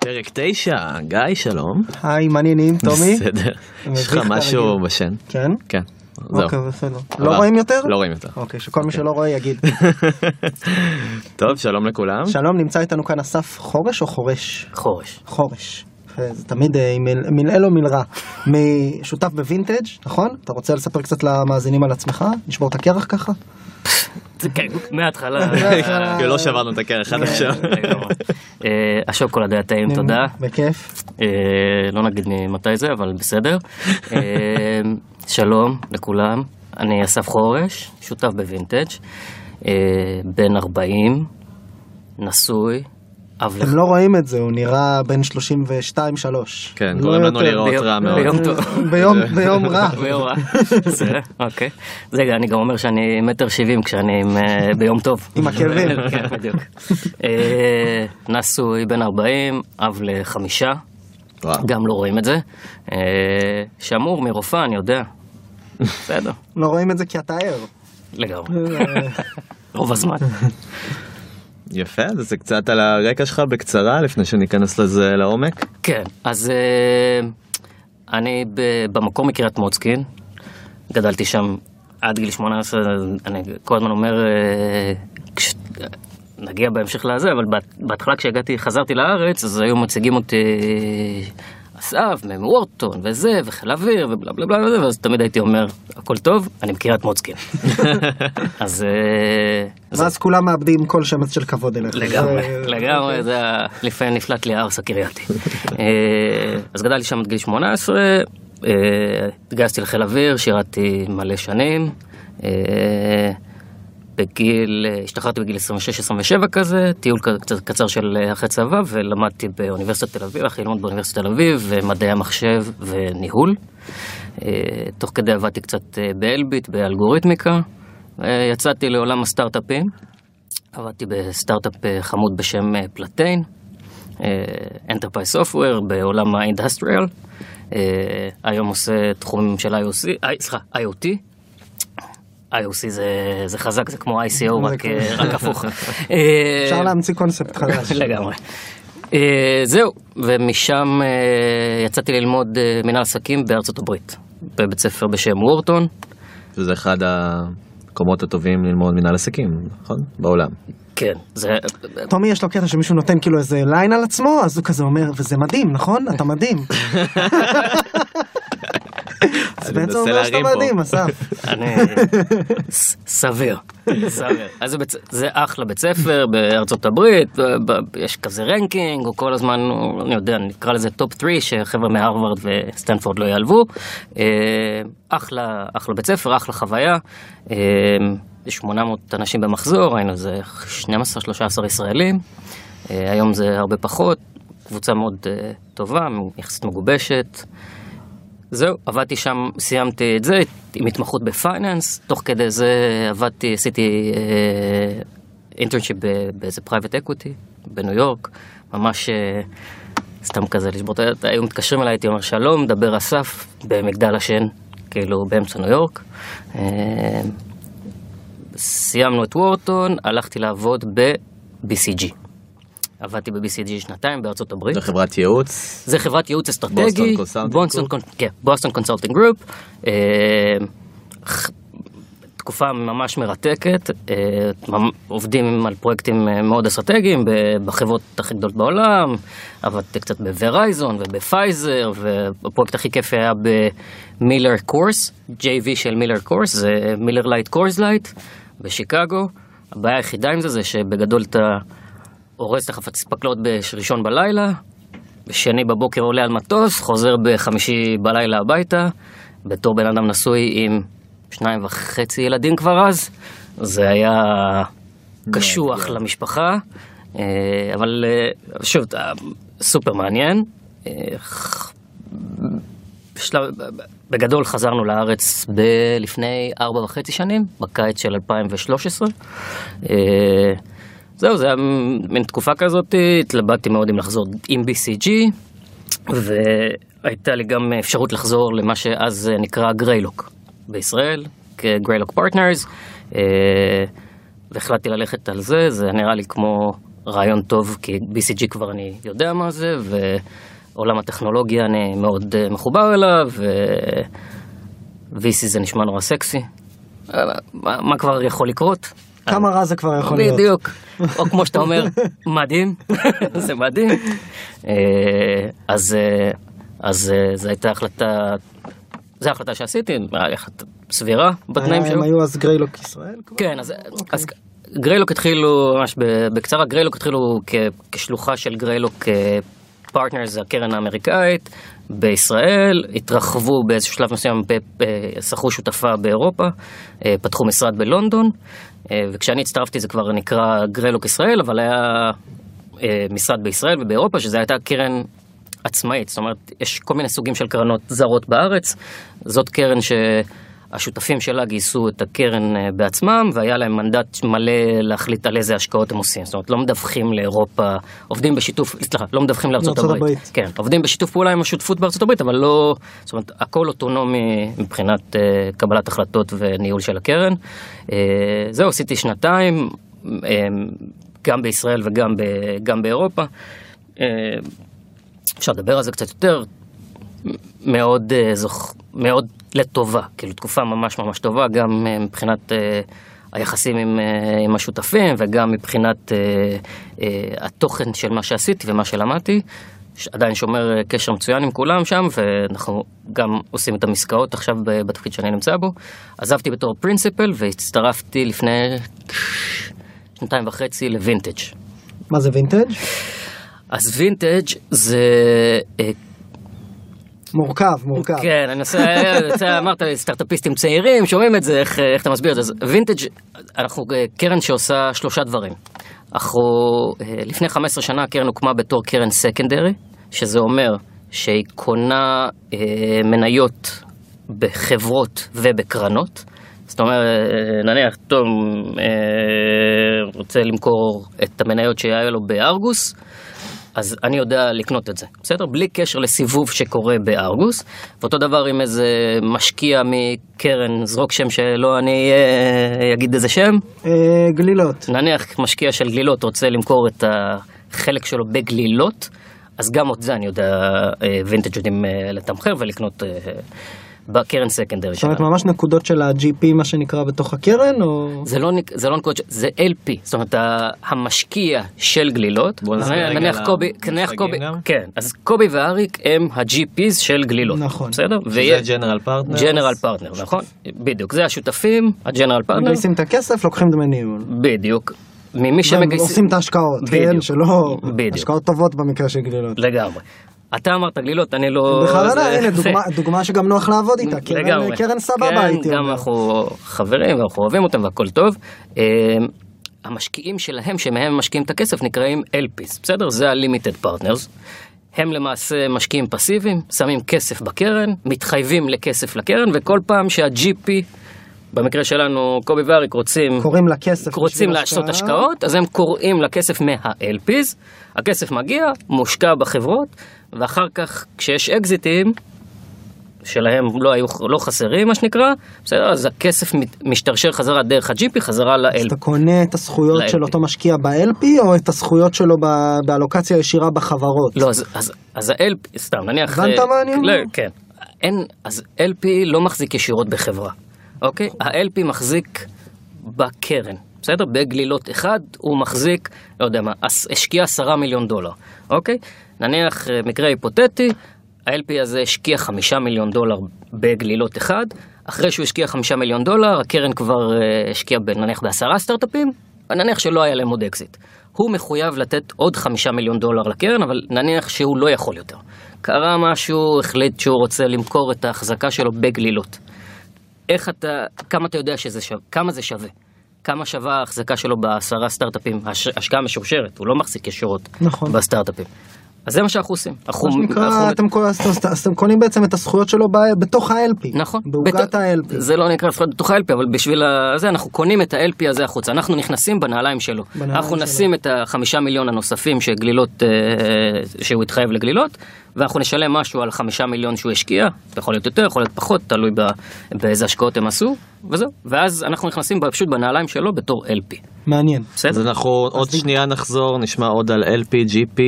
פרק תשע, גיא, שלום. היי, מה העניינים, טומי? בסדר. יש לך משהו. בשן? כן? כן. זהו. אוקיי, בסדר. לא רואים יותר? לא רואים יותר. אוקיי, שכל מי שלא רואה יגיד. טוב, שלום לכולם. שלום, נמצא איתנו כאן אסף חורש או חורש? חורש. חורש. יפה, זה תמיד אה, מלעיל או מלרע. משותף בווינטג', נכון? אתה רוצה לספר קצת למאזינים על עצמך? נשבור את הקרח ככה? כן, מההתחלה. לא שברנו את הקרח עד עכשיו. אה, השוקולד היה טעים, תודה. בכיף. אה, לא נגיד ממתי זה, אבל בסדר. אה, שלום לכולם, אני אסף חורש, שותף בווינטג', בן 40, נשוי, אב הם לא רואים את זה, הוא נראה בן 32-3. כן, גורם לנו לראות ביום- רע מאוד. ביום טוב. ביום ביום רע. ביום רע. זה, אוקיי. זה, אני גם אומר שאני מטר שבעים כשאני עם, אה, ביום טוב. עם עקבים. כן, בדיוק. אה, נשוי בן 40, אב לחמישה. גם לא רואים את זה. אה, שמור מרופאה, אני יודע. בסדר, לא רואים את זה כי אתה ער. לגמרי. רוב הזמן. יפה, אז זה קצת על הרקע שלך בקצרה, לפני שניכנס לזה לעומק. כן, אז אה, אני ב- במקור מקריית מוצקין, גדלתי שם עד גיל 18, אני כל הזמן אומר, אה, כש... נגיע בהמשך לזה, אבל בהת- בהתחלה כשהגעתי, חזרתי לארץ, אז היו מציגים אותי אסף, מוורטון, וזה, וחיל אוויר, ובלה בלה בלה, ואז תמיד הייתי אומר, הכל טוב, אני מקריית מוצקין. אז... אה, ואז כולם מאבדים כל שמץ של כבוד אליך. לגמרי, לגמרי, זה לפעמים נפלט לי הארס הקרייתי. אה, אז גדלתי שם עד גיל 18, אה, התגייסתי לחיל אוויר, שירתי מלא שנים. בגיל, אה, השתחררתי בגיל 26-27 כזה, טיול קצת קצר של אה, אחרי צבא, ולמדתי באוניברסיטת תל אביב, הלכתי ללמוד באוניברסיטת תל אביב, מדעי המחשב וניהול. אה, תוך כדי עבדתי קצת באלביט, באלגוריתמיקה. יצאתי לעולם הסטארט-אפים. עבדתי בסטארט-אפ חמוד בשם פלטיין, Enterprise Software בעולם האינדסטריאל. היום עושה תחומים של IOC, סליחה, IoT. IOC זה, זה חזק, זה כמו ICO, רק. אה, רק הפוך. אפשר להמציא קונספט חדש. לגמרי. אה, זהו, ומשם אה, יצאתי ללמוד אה, מנהל עסקים בארצות הברית, בבית ספר בשם וורטון. וזה אחד המקומות הטובים ללמוד מנהל עסקים, נכון? בעולם. כן, זה... טומי יש לו קטע שמישהו נותן כאילו איזה line על עצמו, אז הוא כזה אומר, וזה מדהים, נכון? אתה מדהים. אז אני בעצם מנסה אומר שאתה. מדהים, אסף. אני... סביר. סביר. אז זה אחלה בית ספר בארצות הברית, יש כזה ranking, או כל הזמן, אני יודע, נקרא לזה top 3, שחבר'ה מהרווארד וסטנפורד לא ייעלבו. אה, אחלה, אחלה בית ספר, אחלה חוויה. אה, יש 800 אנשים במחזור, היינו איזה 12-13 ישראלים. אה, היום זה הרבה פחות, קבוצה מאוד אה, טובה, יחסית מגובשת. זהו, עבדתי שם, סיימתי את זה עם התמחות ב finance, תוך כדי זה עבדתי, עשיתי internship באיזה private equity בניו יורק, ממש אה, סתם כזה לשבור את ה... היו מתקשרים אליי, הייתי אומר שלום, דבר אסף, במגדל השן, כאילו באמצע ניו יורק. אה, סיימנו את Wharton, הלכתי לעבוד ב-BCG. עבדתי ב-BCG שנתיים בארצות הברית. זו חברת ייעוץ. זה חברת ייעוץ אסטרטגי, Boston Consulting Boston Group? תקופה ממש מרתקת, אה, עובדים על פרויקטים אה, מאוד אסטרטגיים בחברות הכי גדולות בעולם, עבדתי קצת ב Verizon וב Pfizer, והפרויקט הכי כיף היה ב Miller Coors, JV של Miller Coors, זה Miller Lite Coors Light בשיקגו. הבעיה היחידה עם זה זה שבגדול אתה אורז את החפץ פקלות בראשון בלילה, בשני בבוקר עולה על מטוס, חוזר בחמישי בלילה הביתה, בתור בן אדם נשוי עם שניים וחצי ילדים כבר אז, זה היה קשוח למשפחה, אה, אבל אה, שוב, אה, סופר מעניין. בשלב, בגדול חזרנו לארץ ב- לפני ארבע וחצי שנים, בקיץ של 2013. אה, זהו, זה היה מין תקופה כזאת, התלבטתי מאוד אם לחזור עם BCG, והייתה לי גם אפשרות לחזור למה שאז נקרא גריילוק בישראל, כ Greylock Partners, והחלטתי ללכת על זה, זה נראה לי כמו רעיון טוב, כי BCG כבר אני יודע מה זה, ועולם הטכנולוגיה אני מאוד אה, מחובר אליו, ו-VC זה נשמע נורא סקסי. אה, מה, מה כבר יכול לקרות? כמה רע זה כבר יכול להיות. בדיוק. או כמו שאתה אומר, מדהים, זה מדהים. אה, אז, אה, אז אה, זו הייתה החלטה, זו החלטה שעשיתי, סבירה בתנאים שלו. הם היו אז Greylock ישראל? כן, אז, אז Greylock התחילו, ממש בקצרה, Greylock התחילו כשלוחה של Greylock Partners, הקרן האמריקאית, בישראל, התרחבו באיזשהו שלב מסוים, שכרו שותפה באירופה, אה, פתחו משרד בלונדון, אה, וכשאני הצטרפתי זה כבר נקרא Greylock ישראל, אבל היה אה, משרד בישראל ובאירופה, שזו הייתה קרן עצמאית, זאת אומרת, יש כל מיני סוגים של קרנות זרות בארץ, זאת קרן שהשותפים שלה גייסו את הקרן אה, בעצמם, והיה להם מנדט מלא להחליט על איזה השקעות הם עושים, זאת אומרת, לא מדווחים לאירופה, עובדים בשיתוף, סליחה, לא מדווחים לארצות לארצות הברית. הברית. כן, עובדים בשיתוף פעולה עם השותפות בארצות הברית, אבל לא, זאת אומרת, הכל אוטונומי מבחינת אה, קבלת החלטות וניהול של הקרן. אה, זהו, עשיתי שנתיים, אה, גם בישראל וגם ב, גם באירופה. אה, אפשר לדבר על זה קצת יותר, מאוד, אה, זוכ... מאוד לטובה, כאילו תקופה ממש ממש טובה, גם אה, מבחינת אה, היחסים עם, אה, עם השותפים וגם מבחינת אה, אה, התוכן של מה שעשיתי ומה שלמדתי. עדיין שומר קשר מצוין עם כולם שם, ואנחנו גם עושים את העסקאות עכשיו בתפקיד שאני נמצא בו. עזבתי בתור principal והצטרפתי לפני שנתיים וחצי לווינטג'. מה זה וינטג'? אז וינטג' זה מורכב, מורכב. כן, אני עושה, יוצא, אמרת סטארט-אפיסטים צעירים, שומעים את זה, איך, איך אתה מסביר את זה? אז וינטג', אנחנו אה, קרן שעושה שלושה דברים. אנחנו, אה, לפני 15 שנה הקרן הוקמה בתור קרן secondary, שזה אומר שהיא קונה אה, מניות בחברות ובקרנות. זאת אומרת, אה, נניח תום אה, רוצה למכור את המניות שהיה לו בארגוס, אז אני יודע לקנות את זה, בסדר? בלי קשר לסיבוב שקורה בארגוס. ואותו דבר עם איזה משקיע מקרן, זרוק שם שלא אני אה, אגיד איזה שם. אה, גלילות. נניח משקיע של גלילות רוצה למכור את החלק שלו בגלילות, אז גם את זה אני יודע, וינטג' יודעים אה, לתמחר ולקנות בקרן secondary זאת אומרת שלנו. ממש נקודות של ה-GP מה שנקרא בתוך הקרן או... זה לא, זה לא נקודות, זה LP, זאת אומרת המשקיע של גלילות, בוא נסביר רגע נניח קובי, נניח קובי. כן, אז קובי ואריק הם ה-GPs של גלילות, נכון. בסדר? זה general partner. General partner, נכון? בדיוק, זה השותפים, ה general partner, מגייסים את הכסף, לוקחים דמי ניהול. בדיוק, ממי שמגייסים, עושים את ההשקעות, כן? שלא... בדיוק. השקעות טובות במקרה של גלילות. לגמרי. אתה אמרת גלילות, אני לא... בכוונה, זה- הנה דוגמה- דוגמה שגם נוח לעבוד איתה, קרן- לגמרי. קרן סבבה כן, הייתי גם אומר. אנחנו חברים ואנחנו אוהבים אותם והכל טוב. אה, המשקיעים שלהם, שמהם משקיעים את הכסף, נקראים LPs, בסדר? זה ה-Limited Partners. הם למעשה משקיעים פסיביים, שמים כסף בקרן, מתחייבים לכסף לקרן, וכל פעם שה-GP, במקרה שלנו קובי ואריק רוצים, קוראים לה כסף. רוצים לעשות השקעה. השקעות, אז הם קוראים לכסף מה-LPs, הכסף מגיע, מושקע בחברות, ואחר כך כשיש אקזיטים, שלהם לא היו, לא חסרים מה שנקרא, בסדר, אז הכסף משתרשר חזרה דרך ה-GP, חזרה אז ל-LP. אתה קונה את הזכויות. של אותו משקיע ב-LP או את הזכויות שלו ב- באלוקציה ישירה בחברות? לא, אז, אז, אז ה-LP, סתם, נניח... הבנת אה, מה אני אומר? לא, כן. אין, אז LP לא מחזיק ישירות בחברה, אוקיי? ה-LP מחזיק בקרן, בסדר? בגלילות אחד הוא מחזיק, לא יודע מה, השקיע עשרה מיליון דולר, אוקיי? נניח אה, מקרה היפותטי, ה-LP הזה השקיע חמישה מיליון דולר בגלילות אחד, אחרי שהוא השקיע חמישה מיליון דולר, הקרן כבר אה, השקיעה נניח בעשרה סטארט-אפים, נניח שלא היה להם עוד אקזיט. הוא מחויב לתת עוד חמישה מיליון דולר לקרן, אבל נניח שהוא לא יכול יותר. קרה משהו, החליט שהוא רוצה למכור את ההחזקה שלו בגלילות. איך אתה, כמה אתה יודע שזה שווה, כמה זה שווה? כמה שווה ההחזקה שלו בעשרה סטארט-אפים, הש, השקעה משורשרת, הוא לא מחזיק ישירות נכון. בסטארט-אפים. אז זה מה שאנחנו עושים. אנחנו, מה שנקרא, אנחנו- אתם כל- אז- אז- אז אתם קונים בעצם את הזכויות שלו ב- בתוך ה-LP. נכון. בעוגת ה-LP. זה לא נקרא זכויות בתוך ה-LP, אבל בשביל זה אנחנו קונים את ה-LP הזה החוצה. אנחנו נכנסים בנעליים שלו. בנעליים אנחנו שלו. נשים את החמישה מיליון הנוספים שגלילות, אה, שהוא התחייב לגלילות, ואנחנו נשלם משהו על החמישה מיליון שהוא השקיע. יכול להיות יותר, יכול להיות פחות, תלוי ב- באיזה השקעות הם עשו, וזהו. ואז אנחנו נכנסים פשוט בנעליים שלו בתור LP. מעניין. אז בסדר? אנחנו עוד שנייה נחזור, נשמע עוד על LP, GP,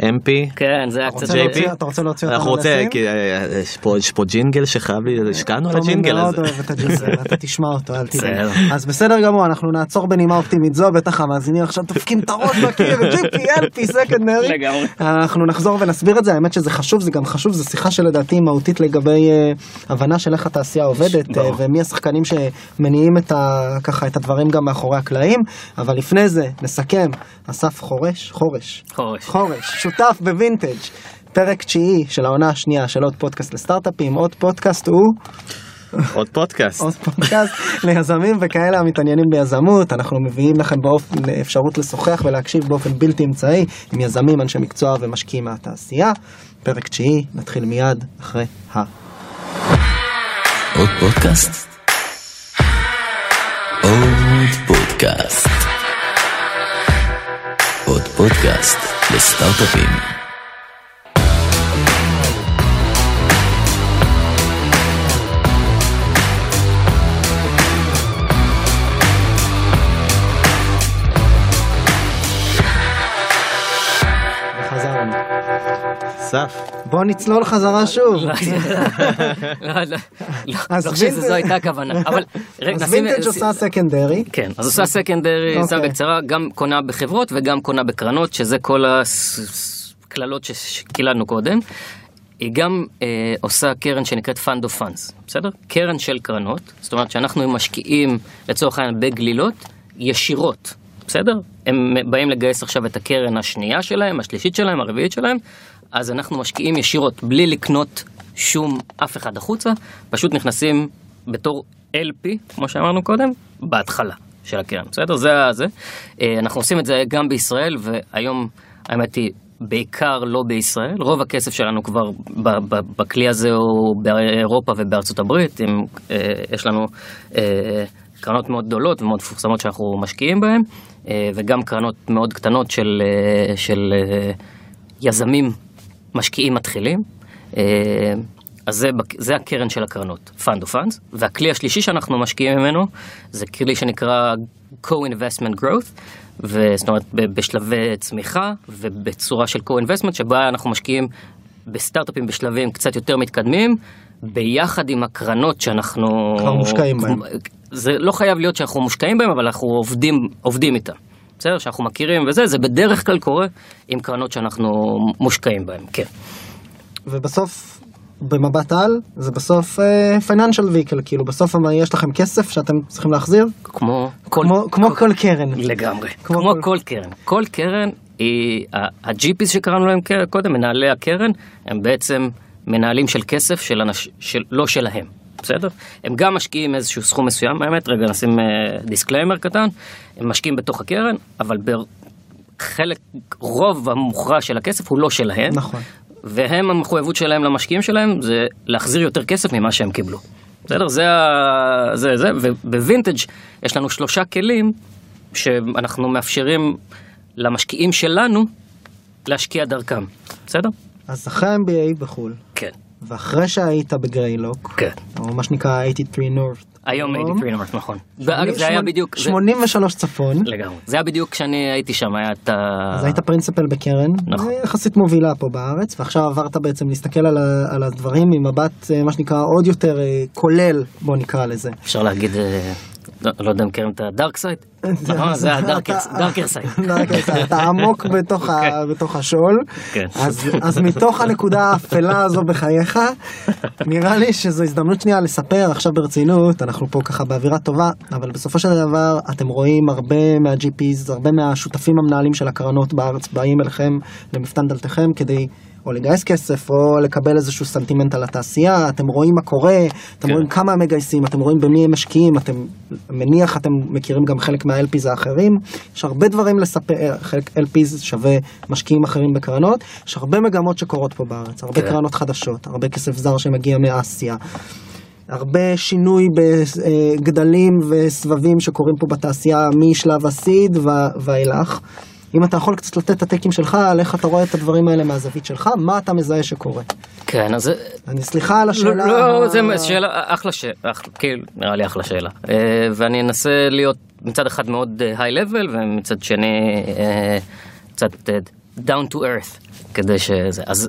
MP. כן, זה היה קצת... רוצה? להוציא- אתה רוצה להוציא אותנו אנחנו רוצים, לסים? כי אה, יש פה- ג'ינגל שחייב, לי- השקענו על הג'ינגל מאוד הזה. אוהב את הג'ינגל, אתה תשמע אותו, אל תדאג. אז בסדר גמור, אנחנו נעצור בנימה אופטימית זו, בטח המאזינים עכשיו דופקים את הראש בקיר, GPLP, סקנדרי. לגמרי. אנחנו נחזור ונסביר את זה, האמת שזה חשוב, זה גם חשוב, זו שיחה שלדעתי מהותית לגבי אה, הבנה של איך התעשייה עובדת. אה, ומי השחקנים שמניעים את הדברים גם מאחורי הקלעים, אבל לפני זה, נסכם, אסף חורש, חורש, חורש. חורש, שותף בווינטג'. פרק תשיעי של העונה השנייה של עוד פודקאסט לסטארט-אפים, עוד פודקאסט הוא עוד פודקאסט. עוד פודקאסט ליזמים וכאלה המתעניינים ביזמות. אנחנו מביאים לכם באופן, אפשרות לשוחח ולהקשיב באופן בלתי אמצעי עם יזמים, אנשי מקצוע ומשקיעים מהתעשייה. פרק תשיעי, נתחיל מיד אחרי ה... עוד פודקאסט? עוד פודקאסט. פודקאסט לסטארט-אפים. אסף, בוא נצלול חזרה שוב. לא, לא, לא, אז לא חושב שזו הייתה הכוונה, אבל רגע, אז וינטג' עושה סקנדרי. כן, אז עושה סקנדרי, אוקיי. שם בקצרה, גם קונה בחברות וגם קונה בקרנות, שזה כל הקללות שקילדנו קודם. היא גם אה, עושה קרן שנקראת Fund of Funds, בסדר? קרן של קרנות, זאת אומרת שאנחנו משקיעים לצורך העניין בגלילות ישירות, בסדר? הם באים לגייס עכשיו את הקרן השנייה שלהם, השלישית שלהם, הרביעית שלהם, אז אנחנו משקיעים ישירות, בלי לקנות שום אף אחד החוצה, פשוט נכנסים בתור LP, כמו שאמרנו קודם, בהתחלה של הקרן, בסדר? זה. זה. אה, אנחנו עושים את זה גם בישראל, והיום, האמת היא, בעיקר לא בישראל. רוב הכסף שלנו כבר בכלי הזה הוא באירופה ובארצות הברית. עם, אה, יש לנו אה, קרנות מאוד גדולות ומאוד מפורסמות שאנחנו משקיעים בהן, אה, וגם קרנות מאוד קטנות של, אה, של אה, יזמים משקיעים מתחילים. אה, אז זה, זה הקרן של הקרנות, Fund of Funds, והכלי השלישי שאנחנו משקיעים ממנו זה כלי שנקרא Co-Investment Growth, זאת אומרת בשלבי צמיחה ובצורה של Co-Investment שבה אנחנו משקיעים בסטארט-אפים בשלבים קצת יותר מתקדמים, ביחד עם הקרנות שאנחנו... כבר מושקעים בהם. זה לא חייב להיות שאנחנו מושקעים בהם, אבל אנחנו עובדים, עובדים איתם. בסדר? שאנחנו מכירים וזה, זה בדרך כלל קורה עם קרנות שאנחנו מושקעים בהן, כן. ובסוף, במבט על, זה בסוף פייננשל ויקל, כאילו בסוף יש לכם כסף שאתם צריכים להחזיר, כמו כל... כמו- כמו כל קרן. לגמרי. כמו כמו כל- כל קרן. כל קרן היא, ה-GPs שקראנו להם קודם, מנהלי הקרן, הם בעצם מנהלים של כסף של אנש... של... לא שלהם. בסדר? הם גם משקיעים איזשהו סכום מסוים, האמת, רגע נשים disclaimer קטן, הם משקיעים בתוך הקרן, אבל בחלק, רוב המוכרע של הכסף הוא לא שלהם. נכון. והם, המחויבות שלהם למשקיעים שלהם זה להחזיר יותר כסף ממה שהם קיבלו. בסדר? זה ה... זה זה, ובווינטג' יש לנו שלושה כלים שאנחנו מאפשרים למשקיעים שלנו להשקיע דרכם. בסדר? אז אחרי ה-MBA בחו"ל. ואחרי שהיית בגריילוק, כן. או מה שנקרא 83 North, היום 83 נורמרט, נכון. ואגב, זה היה בדיוק... זה- 83 צפון, לגמרי. זה היה בדיוק כשאני הייתי שם, היה את ה... אז היית פרינציפל בקרן, נכון. יחסית מובילה פה בארץ, ועכשיו עברת בעצם להסתכל על הדברים ממבט, אה, מה שנקרא, עוד יותר אה, כולל, בוא נקרא לזה. אפשר להגיד, אה, לא לא יודע אם מכירים את ה dark side? נכון, זה ה darker side. אתה עמוק בתוך בתוך השול, כן. אז- אז מתוך הנקודה האפלה הזו בחייך, נראה לי שזו הזדמנות שנייה לספר עכשיו ברצינות, אנחנו פה ככה באווירה טובה, אבל בסופו של דבר אתם רואים הרבה מה-GPs, הרבה מהשותפים המנהלים של הקרנות בארץ באים אליכם למפתן דלתכם כדי... או לגייס כסף, או לקבל איזשהו סנטימנט על התעשייה, אתם רואים מה קורה, אתם כן. רואים כמה הם מגייסים, אתם רואים במי הם משקיעים, אתם מניח אתם מכירים גם חלק מה-LPs האחרים, יש הרבה דברים לספר, חלק LPs שווה משקיעים אחרים בקרנות, יש הרבה מגמות שקורות פה בארץ, הרבה כן. קרנות חדשות, הרבה כסף זר שמגיע מאסיה. הרבה שינוי בגדלים וסבבים שקורים פה בתעשייה משלב הסיד ואילך. אם אתה יכול קצת לתת את הטקים שלך על איך אתה רואה את הדברים האלה מהזווית שלך, מה אתה מזהה שקורה. כן. אז אני סליחה על לא, השאלה. לא, זה שאלה, אחלה שאלה, כאילו, נראה לי אחלה שאלה. אה, ואני אנסה להיות מצד אחד מאוד היי לבל, ומצד שני אה, קצת אה, down to earth, כדי שזה. אז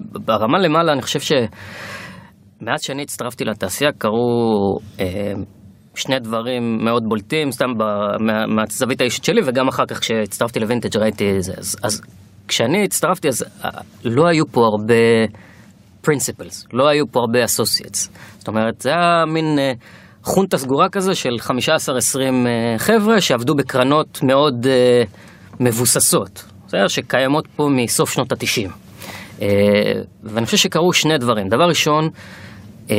ברמה למעלה, אני חושב שמאז שאני הצטרפתי לתעשייה קרו אה, שני דברים מאוד בולטים, סתם ב- מה- מהזווית האישית שלי, וגם אחר כך כשהצטרפתי לווינטג' ראיתי את זה. אז, אז כשאני הצטרפתי, אז אה, לא היו פה הרבה... principles, לא היו פה הרבה associates. זאת אומרת, זה היה מין אה, חונטה סגורה כזה של 15-20 אה, חבר'ה שעבדו בקרנות מאוד אה, מבוססות, בסדר? שקיימות פה מסוף שנות ה-90. אה, ואני חושב שקרו שני דברים. דבר ראשון, אה,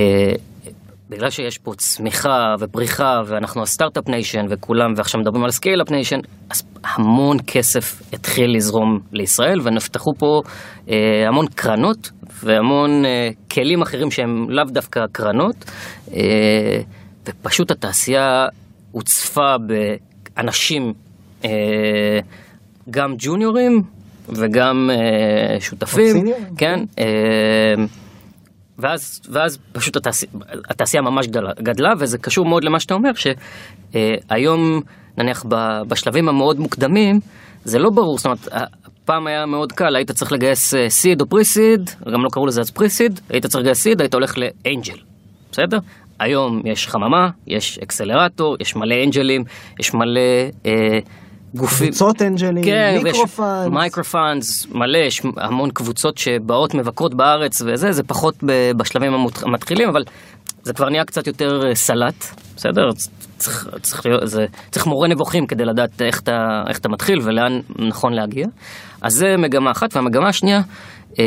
בגלל שיש פה צמיחה ופריחה ואנחנו ה Start-Up Nation וכולם ועכשיו מדברים על scale-up nation, אז המון כסף התחיל לזרום לישראל ונפתחו פה אה, המון קרנות והמון אה, כלים אחרים שהם לאו דווקא קרנות אה, ופשוט התעשייה הוצפה באנשים אה, גם ג'וניורים וגם אה, שותפים, כן, אה, ואז, ואז פשוט התעשייה, התעשייה ממש גדלה, גדלה, וזה קשור מאוד למה שאתה אומר, שהיום, נניח בשלבים המאוד מוקדמים, זה לא ברור, זאת אומרת, פעם היה מאוד קל, היית צריך לגייס seed או pre-seed, גם לא קראו לזה אז pre-seed, היית צריך לגייס seed, היית הולך ל angel, בסדר? היום יש חממה, יש accelerator, יש מלא אנג'לים, יש מלא אה, גופים. קבוצות אנג'לים, כן, micro funds. Micro funds, מלא, יש המון קבוצות שבאות מבקרות בארץ וזה, זה פחות בשלבים המתחילים, אבל זה כבר נהיה קצת יותר אה, סלט, בסדר? צריך, צריך, זה, צריך מורה נבוכים כדי לדעת איך אתה, איך אתה מתחיל ולאן נכון להגיע. אז זה מגמה אחת, והמגמה השנייה, אה,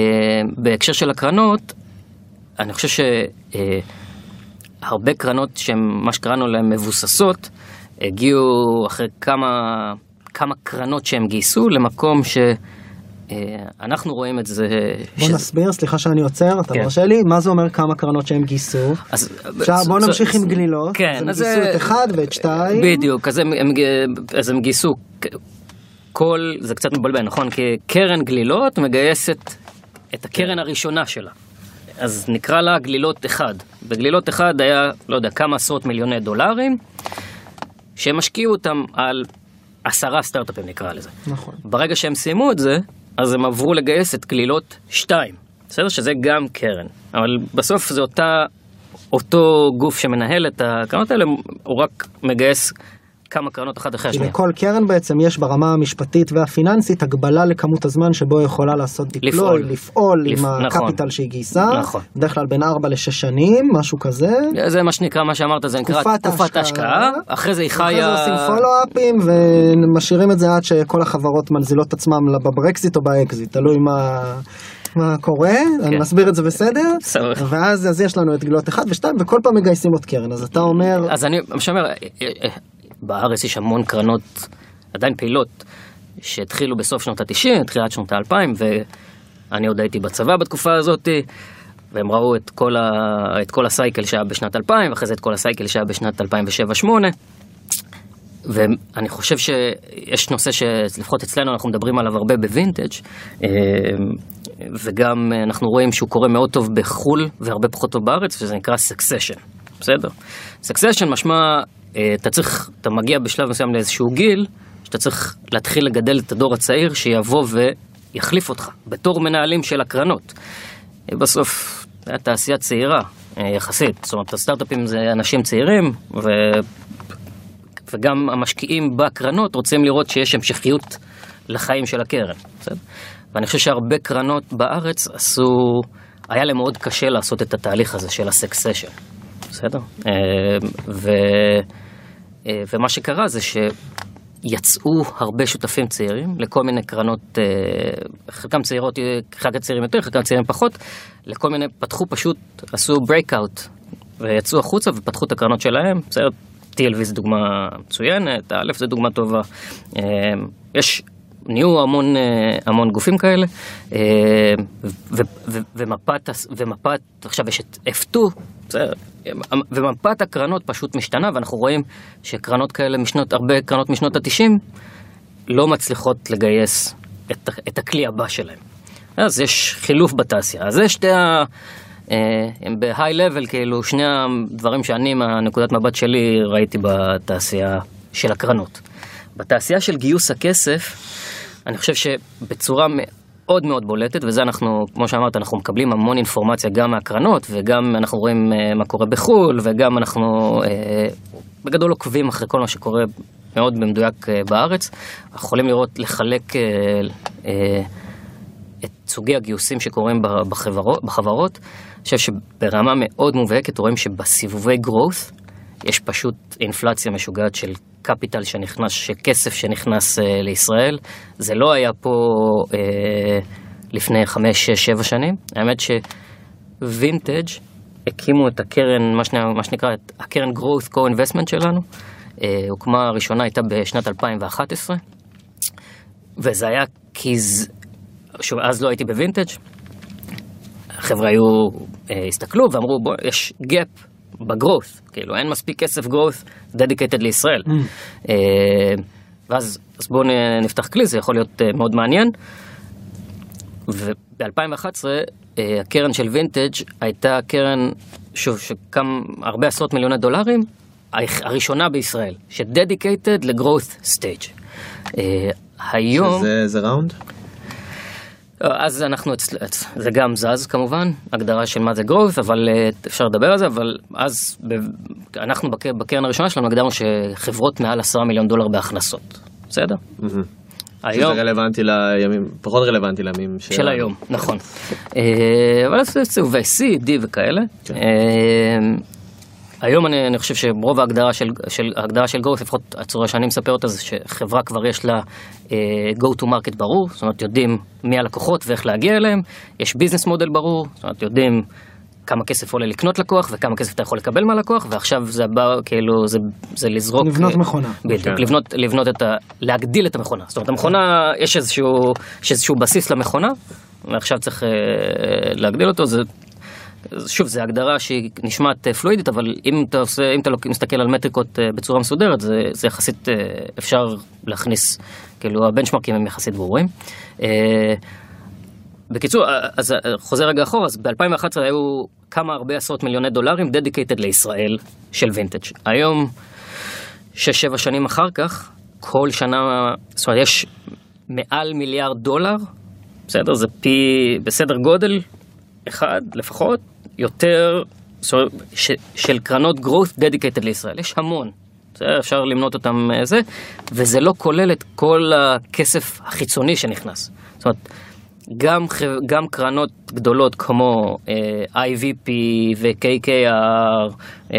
בהקשר של הקרנות, אני חושב שהרבה קרנות שהן מה שקראנו להן מבוססות, הגיעו אחרי כמה, כמה קרנות שהם גייסו למקום שאנחנו רואים את זה. בוא שזה- נסביר, סליחה שאני עוצר, אתה כן. מרשה לי? מה זה אומר כמה קרנות שהם גייסו? אז עכשיו בוא נמשיך ז- עם גלילות. כן, אז הם זה- גייסו את אחד ואת שתיים. בדיוק, אז הם, הם, אז הם גייסו כל, זה קצת מבלבל, נכון? כי קרן גלילות מגייסת את הקרן הראשונה שלה. אז נקרא לה גלילות אחד. בגלילות אחד היה, לא יודע, כמה עשרות מיליוני דולרים, שהם השקיעו אותם על עשרה סטארט-אפים נקרא לזה. נכון. ברגע שהם סיימו את זה, אז הם עברו לגייס את גלילות 2. בסדר? שזה גם קרן. אבל בסוף זה אותה, אותו גוף שמנהל את הקרנות האלה, הוא רק מגייס כמה קרנות אחת אחרי השנייה. לכל קרן בעצם יש ברמה המשפטית והפיננסית הגבלה לכמות הזמן שבו יכולה לעשות דיפלוי, לפעול. לפעול לפ- עם נכון. הקפיטל שהיא גייסה, נכון. בדרך כלל בין 4 ל-6 שנים, משהו כזה. זה מה שנקרא, מה שאמרת, זה נקרא תקופת תקופת ההשקעה. אחרי זה היא אחרי זה חיה... עושים פולו-אפים ומשאירים את זה עד שכל החברות מנזילות את עצמם בברקזיט או באקזיט, תלוי מה... מה קורה, אני מסביר את זה בסדר, בסדר. ואז אז יש לנו את גלילות 1 ו-2 וכל פעם מגייסים עוד קרן, אז אתה אומר, אז אני מה שאומר, אה, אה, בארץ יש המון קרנות עדיין פעילות שהתחילו בסוף שנות ה-90, תחילת שנות ה-2000, ואני עוד הייתי בצבא בתקופה הזאת, והם ראו את כל, ה... את כל ה cycle שהיה בשנת 2000, ואחרי זה את כל ה cycle שהיה בשנת 2007-2008. ואני חושב שיש נושא שלפחות אצלנו אנחנו מדברים עליו הרבה בווינטג' אה, וגם אנחנו רואים שהוא קורה מאוד טוב בחו"ל והרבה פחות טוב בארץ, וזה נקרא succession, בסדר? Succession משמע, אתה צריך, אתה מגיע בשלב מסוים לאיזשהו גיל, שאתה צריך להתחיל לגדל את הדור הצעיר שיבוא ויחליף אותך, בתור מנהלים של הקרנות. אה, בסוף, תעשייה צעירה, אה, יחסית. זאת אומרת, הסטארט-אפים זה אנשים צעירים, ו... וגם המשקיעים בקרנות רוצים לראות שיש המשכיות לחיים של הקרן. בסדר? ואני חושב שהרבה קרנות בארץ עשו, היה להם מאוד קשה לעשות את התהליך הזה של הסקסשן. בסדר? אה, ו, אה, ומה שקרה זה שיצאו הרבה שותפים צעירים לכל מיני קרנות, אה, חלקם צעירות, חלקם צעירים יותר, חלקם צעירים פחות, לכל מיני, פתחו פשוט, עשו breakout ויצאו החוצה ופתחו את הקרנות שלהם, בסדר? TLV זו דוגמה מצוינת, א' זו דוגמה טובה. אה, יש, נהיו המון, אה, המון גופים כאלה, אה, ו- ו- ומפת, ומפת, עכשיו יש את F2, בסדר, ומפת הקרנות פשוט משתנה, ואנחנו רואים שקרנות כאלה משנות, הרבה קרנות משנות ה-90 לא מצליחות לגייס את, את הכלי הבא שלהם. אז יש חילוף בתעשייה. אז זה שתי ה... אה, הם ב-high level, כאילו, שני הדברים שאני, מהנקודת מבט שלי, ראיתי בתעשייה של הקרנות. בתעשייה של גיוס הכסף, אני חושב שבצורה מאוד מאוד בולטת, וזה אנחנו, כמו שאמרת, אנחנו מקבלים המון אינפורמציה גם מהקרנות, וגם אנחנו רואים אה, מה קורה בחו"ל, וגם אנחנו אה, בגדול עוקבים אחרי כל מה שקורה מאוד במדויק אה, בארץ. אנחנו יכולים לראות, לחלק את סוגי הגיוסים שקורים בחברות. בחברות. אני חושב שברמה מאוד מובהקת רואים שבסיבובי growth יש פשוט אינפלציה משוגעת של קפיטל שנכנס, של כסף שנכנס אה, לישראל. זה לא היה פה אה, לפני חמש, שש, שבע שנים. האמת שווינטג' הקימו את הקרן, מה, שני, מה שנקרא, את הקרן growth co-investment שלנו. אה, הוקמה הראשונה הייתה בשנת 2011, וזה היה כי ז... אז לא הייתי בווינטג', החבר'ה היו, אה, הסתכלו ואמרו, בוא, יש gap בגרוס, כאילו אין מספיק כסף גרוס דדיקטד לישראל. אה, ואז אז בואו נפתח כלי, זה יכול להיות אה, מאוד מעניין. וב-2011 אה, הקרן של וינטג' הייתה קרן, שוב, שקם הרבה עשרות מיליוני דולרים, הראשונה בישראל, ש dedicated ל growth stage. היום... זה, זה round? לא, אז אנחנו, אצל, אצ- זה גם זז כמובן, הגדרה של מה זה growth, אבל אה, אפשר לדבר על זה, אבל אז ב, אנחנו בק, בקרן הראשונה שלנו הגדרנו שחברות מעל עשרה מיליון דולר בהכנסות, בסדר? היום, שזה רלוונטי לימים, פחות רלוונטי לימים של היום, נכון. אה, אבל זה סיבובי C, D וכאלה. היום אני, אני חושב שרוב ההגדרה של, של, ההגדרה של growth, לפחות הצורה שאני מספר אותה, זה שחברה כבר יש לה אה, go to market ברור, זאת אומרת יודעים מי הלקוחות ואיך להגיע אליהם, יש ביזנס מודל ברור, זאת אומרת יודעים כמה כסף עולה לקנות לקוח וכמה כסף אתה יכול לקבל מהלקוח, ועכשיו זה בא, כאילו, זה, זה לזרוק... לבנות אה, מכונה. בדיוק, כן. לבנות, לבנות את ה... להגדיל את המכונה. זאת אומרת, המכונה, יש איזשהו, יש איזשהו בסיס למכונה, ועכשיו צריך אה, להגדיל אותו. זה, שוב, זו הגדרה שהיא נשמעת אה, פלואידית, אבל אם אתה, עושה, אם אתה מסתכל על מטריקות אה, בצורה מסודרת, זה, זה יחסית, אה, אפשר להכניס, כאילו, הבנצ'מרקים הם יחסית ברורים. בקיצור, אז חוזר רגע אחורה, אז ב-2011 היו כמה הרבה עשרות מיליוני דולרים דדיקייטד לישראל של וינטג'. היום, שש, שבע שנים אחר כך, כל שנה, זאת אומרת, יש מעל מיליארד דולר, בסדר? זה פי, בסדר גודל אחד לפחות, יותר, ש, של קרנות growth dedicated לישראל. יש המון. בסדר, אפשר למנות אותם אה, זה, וזה לא כולל את כל הכסף החיצוני שנכנס. זאת אומרת, גם, גם קרנות גדולות כמו אה, IVP ו-KKR אה,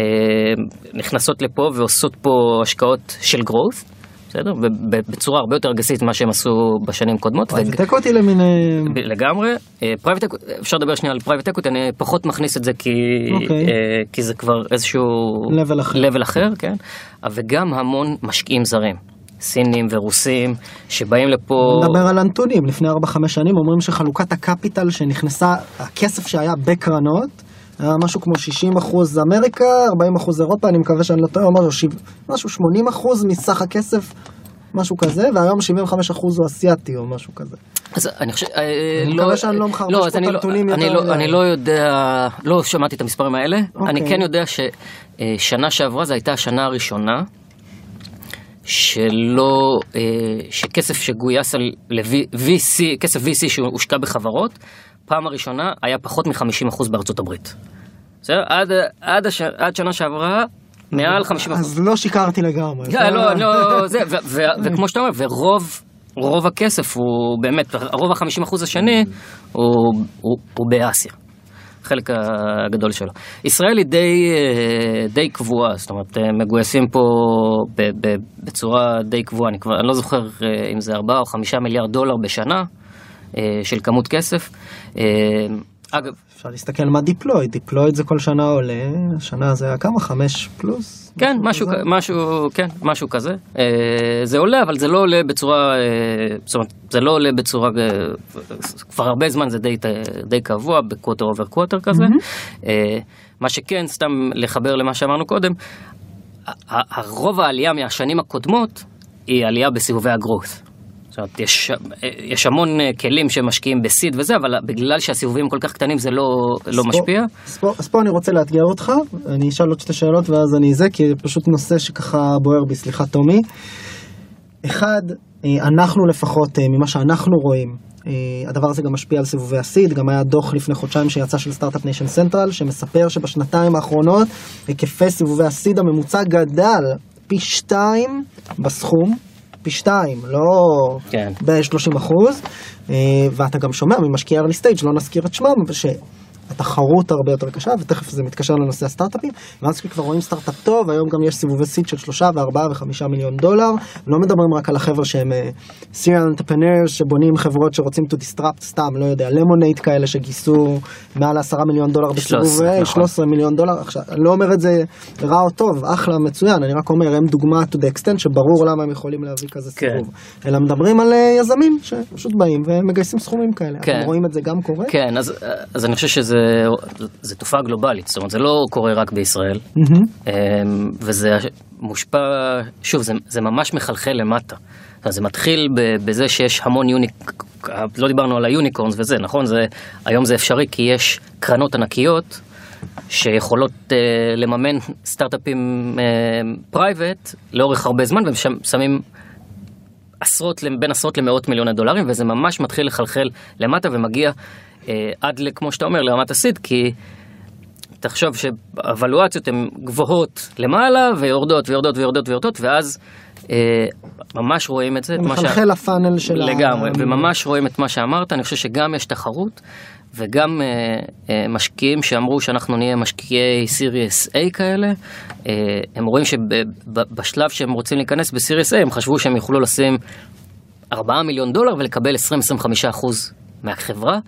נכנסות לפה ועושות פה השקעות של growth, בסדר? ב- ב- בצורה הרבה יותר אגרסיבית ממה שהם עשו בשנים קודמות. וואי, וג- זה תיקו אותי למיני... ב- לגמרי. פרייבט אפשר לדבר שנייה על פרייבט אקוטי, אני פחות מכניס את זה כי, אוקיי. אה, כי זה כבר איזשהו Level אחר. level אחר, כן? וגם המון משקיעים זרים, סינים ורוסים, שבאים לפה... נדבר על הנתונים, לפני 4-5 שנים אומרים שחלוקת הקפיטל שנכנסה, הכסף שהיה בקרנות, היה משהו כמו 60 אחוז אמריקה, 40 אחוז אירופה, אני מקווה שאני לא טועה, משהו, משהו 80 אחוז מסך הכסף, משהו כזה, והיום 75 אחוז הוא אסיאתי או משהו כזה. אז אני חושב, אה, אני לא, מקווה שאני לא מחרבש לא, פה אני את לא- הנתונים אני יותר לא- מדי. אני לא יודע, לא שמעתי את המספרים האלה, אוקיי. אני כן יודע ששנה שעברה זו הייתה השנה הראשונה שלא, אה, שכסף שגויס על ל-VC, כסף VC שהושקע בחברות, פעם הראשונה היה פחות מ-50% בארצות הברית. בסדר? עד, עד, הש, עד שנה שעברה, מעל 50%. אז לא שיקרתי לגמרי. לא, לא, לא, זה, ו- ו- וכמו שאתה אומר, ורוב רוב הכסף הוא באמת, רוב ה-50% השני הוא, הוא, הוא באסיה. החלק הגדול שלו. ישראל היא די, אה, די קבועה, זאת אומרת, אה, מגויסים פה ב- ב- בצורה די קבועה, אני כבר, אני לא זוכר אה, אם זה 4 או 5 מיליארד דולר בשנה של כמות כסף. אה, אגב, אפשר להסתכל מה deployed, deployed זה כל שנה עולה, השנה זה היה כמה? חמש פלוס? כן, משהו, כזה? משהו, כן, משהו כזה. אה, זה עולה, אבל זה לא עולה בצורה, אה, זאת אומרת, זה לא עולה בצורה, אה, כבר הרבה זמן זה די, די קבוע, ב quarter over quarter כזה. אה, מה שכן, סתם לחבר למה שאמרנו קודם, הרוב העלייה מהשנים הקודמות היא עלייה בסיבובי הגרוth. זאת אומרת, יש, יש המון אה, כלים שמשקיעים בסיד וזה, אבל בגלל שהסיבובים כל כך קטנים זה לא, לא פה- משפיע. אז פה- אז פה אני רוצה לאתגר אותך, אני אשאל עוד שתי שאלות ואז אני זה, כי פשוט נושא שככה בוער בי, סליחה תומי. אחד, אה, אנחנו לפחות, אה, ממה שאנחנו רואים, הדבר הזה גם משפיע על סיבובי ה seed, גם היה דוח לפני חודשיים שיצא של Start-Up Nation Central, שמספר שבשנתיים האחרונות היקפי סיבובי ה seed הממוצע גדל פי שתיים בסכום, פי שתיים, לא כן. ב-30 אחוז, אה, ואתה גם שומע ממשקיעי early stage, לא נזכיר את שמם, שהתחרות הרבה יותר קשה, ותכף זה מתקשר לנושא הסטארט-אפים, ואז כשכבר רואים סטארט-אפ טוב, היום גם יש סיבובי seed של שלושה וארבעה וחמישה מיליון דולר, לא מדברים רק על החבר'ה שהם serial entrepreneurs שבונים חברות שרוצים to disrupt סתם, לא יודע, למונייד כאלה שגייסו מעל עשרה מיליון דולר בסיבוב 13, A, נכון. 13 מיליון דולר, עכשיו, אני לא אומר את זה רע או טוב, אחלה, מצוין, אני רק אומר, הם דוגמה to the extent שברור למה הם יכולים להביא כזה כן. סיבוב. אלא מדברים על אה, יזמים שפשוט באים ומגייסים סכומים כאלה. כן. אתם רואים את זה גם קורה? כן, אז, אז אני חושב שזה זה תופעה גלובלית, זאת אומרת, זה לא קורה רק בישראל. אמ, וזה מושפע, שוב, זה, זה ממש מחלחל למטה. אז זה מתחיל בזה שיש המון יוניק-, לא דיברנו על ה unicorns וזה, נכון? זה, היום זה אפשרי כי יש קרנות ענקיות שיכולות uh, לממן סטארט-אפים private לאורך הרבה זמן, והם שמים עשרות, בין עשרות למאות מיליוני דולרים, וזה ממש מתחיל לחלחל למטה ומגיע אה, עד, כמו שאתה אומר, לרמת ה seed, כי תחשוב שהוולואציות הן גבוהות למעלה, ויורדות ויורדות ויורדות ויורדות, ואז אה, ממש רואים את זה. מחלחל לפאנל של ה... לגמרי, וממש רואים את מה שאמרת, אני חושב שגם יש תחרות, וגם אה, אה, משקיעים שאמרו שאנחנו נהיה משקיעי סיריוס A כאלה, אה, הם רואים שבשלב שהם רוצים להיכנס בסיריוס A, הם חשבו שהם יוכלו לשים 4 מיליון דולר ולקבל 20-25 אחוז מהחברה,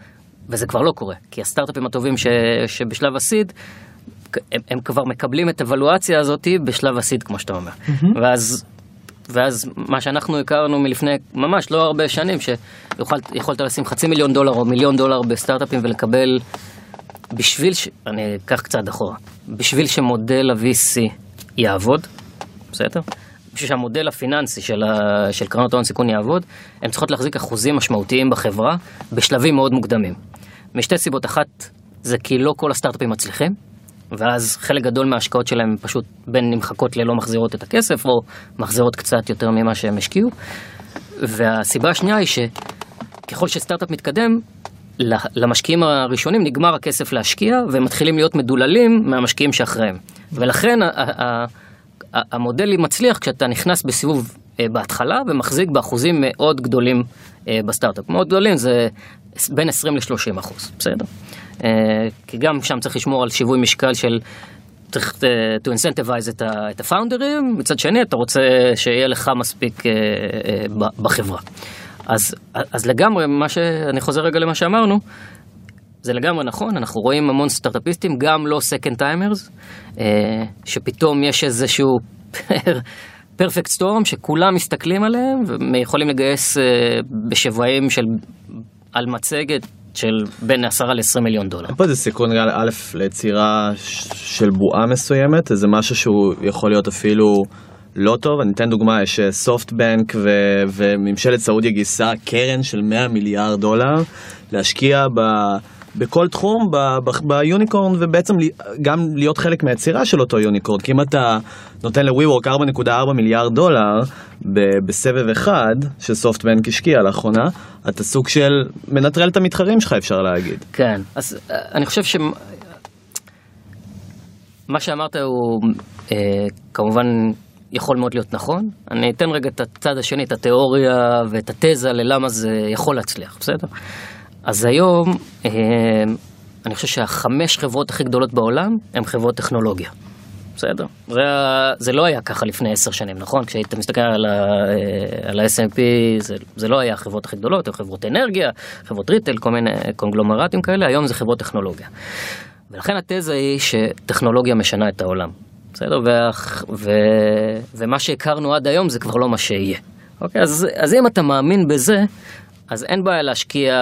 וזה כבר לא קורה, כי הסטארט-אפים הטובים ש, שבשלב הסיד, הם, הם כבר מקבלים את הוולואציה הזאת בשלב הסיד, כמו שאתה אומר. ואז ואז מה שאנחנו הכרנו מלפני ממש לא הרבה שנים, שיכולת לשים חצי מיליון דולר או מיליון דולר בסטארט-אפים ולקבל, בשביל, ש... אני אקח קצת אחורה, בשביל שמודל ה-VC יעבוד, בסדר? בשביל שהמודל הפיננסי של, ה... של קרנות ההון סיכון יעבוד, הן צריכות להחזיק אחוזים משמעותיים בחברה בשלבים מאוד מוקדמים. משתי סיבות, אחת זה כי לא כל הסטארט-אפים מצליחים, ואז חלק גדול מההשקעות שלהם פשוט בין נמחקות ללא מחזירות את הכסף, או מחזירות קצת יותר ממה שהם השקיעו. והסיבה השנייה היא שככל שסטארט-אפ מתקדם, למשקיעים הראשונים נגמר הכסף להשקיע, והם מתחילים להיות מדוללים מהמשקיעים שאחריהם. ולכן המודל מצליח כשאתה נכנס בסיבוב אה, בהתחלה ומחזיק באחוזים מאוד גדולים אה, בסטארט-אפ. מאוד גדולים זה בין 20 ל-30 אחוז, בסדר? אה, כי גם שם צריך לשמור על שיווי משקל של... צריך אה, to incentivize את הפאונדרים, מצד שני אתה רוצה שיהיה לך מספיק אה, בחברה. אז, אז לגמרי, מה שאני חוזר רגע למה שאמרנו, זה לגמרי נכון, אנחנו רואים המון סטארט-אפיסטים, גם לא second timers, שפתאום יש איזשהו פרפקט סטורם שכולם מסתכלים עליהם ויכולים לגייס בשוויים של, על מצגת של בין 10 ל-20 מיליון דולר. פה איזה סיכון לי, א' ליצירה של בועה מסוימת, איזה משהו שהוא יכול להיות אפילו לא טוב. אני אתן דוגמה, יש סופטבנק ו- וממשלת סעודיה גייסה קרן של 100 מיליארד דולר להשקיע ב... בכל תחום ביוניקורן ובעצם גם להיות חלק מהיצירה של אותו יוניקורן כי אם אתה נותן ל-WeWork 4.4 מיליארד דולר בסבב אחד שסופטבנק השקיע לאחרונה אתה סוג של מנטרל את המתחרים שלך אפשר להגיד. כן, אז אה, אני חושב ש... מה שאמרת הוא אה, כמובן יכול מאוד להיות נכון. אני אתן רגע את הצד השני, את התיאוריה ואת התזה ללמה זה יכול להצליח, בסדר? אז היום אה, אני חושב שהחמש חברות הכי גדולות בעולם הן חברות טכנולוגיה. בסדר? זה, זה לא היה ככה לפני עשר שנים, נכון? כשהיית מסתכל על, אה, ה-S&P, זה, זה לא היה החברות הכי גדולות, היו חברות אנרגיה, חברות ריטל, כל מיני קונגלומרטים כאלה, היום זה חברות טכנולוגיה. ולכן התזה היא שטכנולוגיה משנה את העולם. בסדר? וה, ו, ומה שהכרנו עד היום זה כבר לא מה שיהיה. אוקיי? אז, אז אם אתה מאמין בזה, אז אין בעיה להשקיע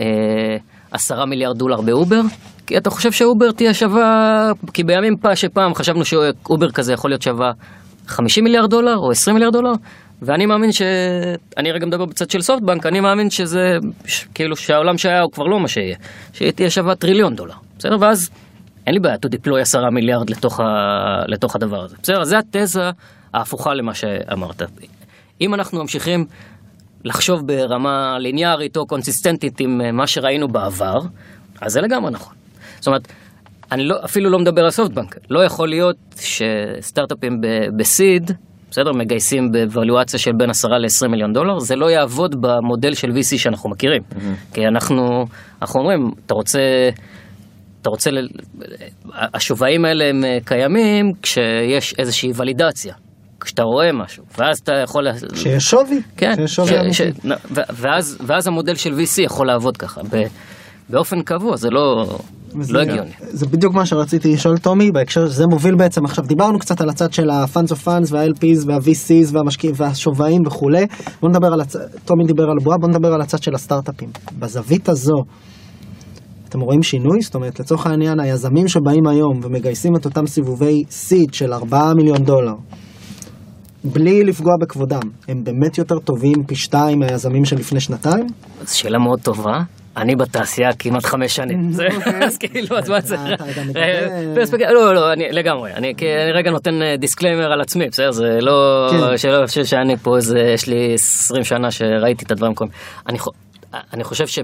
אה, עשרה מיליארד דולר באובר, כי אתה חושב שאובר תהיה שווה, כי בימים שפעם חשבנו שאובר כזה יכול להיות שווה 50 מיליארד דולר או 20 מיליארד דולר, ואני מאמין ש... אני רגע מדבר בצד של סופטבנק, אני מאמין שזה, ש- כאילו שהעולם שהיה הוא כבר לא מה שיהיה. שהיא תהיה שווה טריליון דולר, בסדר? ואז אין לי בעיה to deploy עשרה מיליארד לתוך, ה... לתוך הדבר הזה. בסדר? זו התזה ההפוכה למה שאמרת. אם אנחנו ממשיכים לחשוב ברמה ליניארית או קונסיסטנטית עם אה, מה שראינו בעבר, אז זה לגמרי נכון. זאת אומרת, אני לא, אפילו לא מדבר על סופטבנק. לא יכול להיות שסטארט-אפים בסיד, בסדר, מגייסים בוולואציה של בין 10 ל-20 מיליון דולר, זה לא יעבוד במודל של VC שאנחנו מכירים. כי אנחנו, אנחנו אומרים, אתה רוצה... אתה רוצה, ל... השווים האלה הם אה, קיימים כשיש איזושהי ולידציה, כשאתה רואה משהו, ואז אתה יכול... שיש שווי, כן, שיש שווי ש- אמיתי. ש- ואז, ואז המודל של VC יכול לעבוד ככה, ב- באופן קבוע, זה לא, לא הגיוני. זה בדיוק מה שרציתי לשאול טומי בהקשר שזה מוביל בעצם עכשיו דיברנו קצת על הצד של ה-funds of funds וה-LPs וה-VCs והמשקיעים והשווים וכולי בוא נדבר על הצד, טומי דיבר על בועה בוא נדבר על הצד של הסטארט-אפים בזווית הזו אתם רואים שינוי? זאת אומרת לצורך העניין היזמים שבאים היום ומגייסים את אותם סיבובי seed של 4 מיליון דולר בלי לפגוע בכבודם הם באמת יותר טובים פי שתיים מהיזמים של לפני שנתיים? זו שאלה מאוד טובה. אני בתעשייה כמעט חמש שנים, אז כאילו, אז מה זה? גם אה, מדבר- פרספקטיבה- לא, לא, אני לגמרי, אני רגע נותן disclaimer על עצמי, בסדר? זה לא, כן. שלא חושב שאני פה איזה, יש לי 20 שנה שראיתי את הדברים קורים. אני חו- אני חושב שב...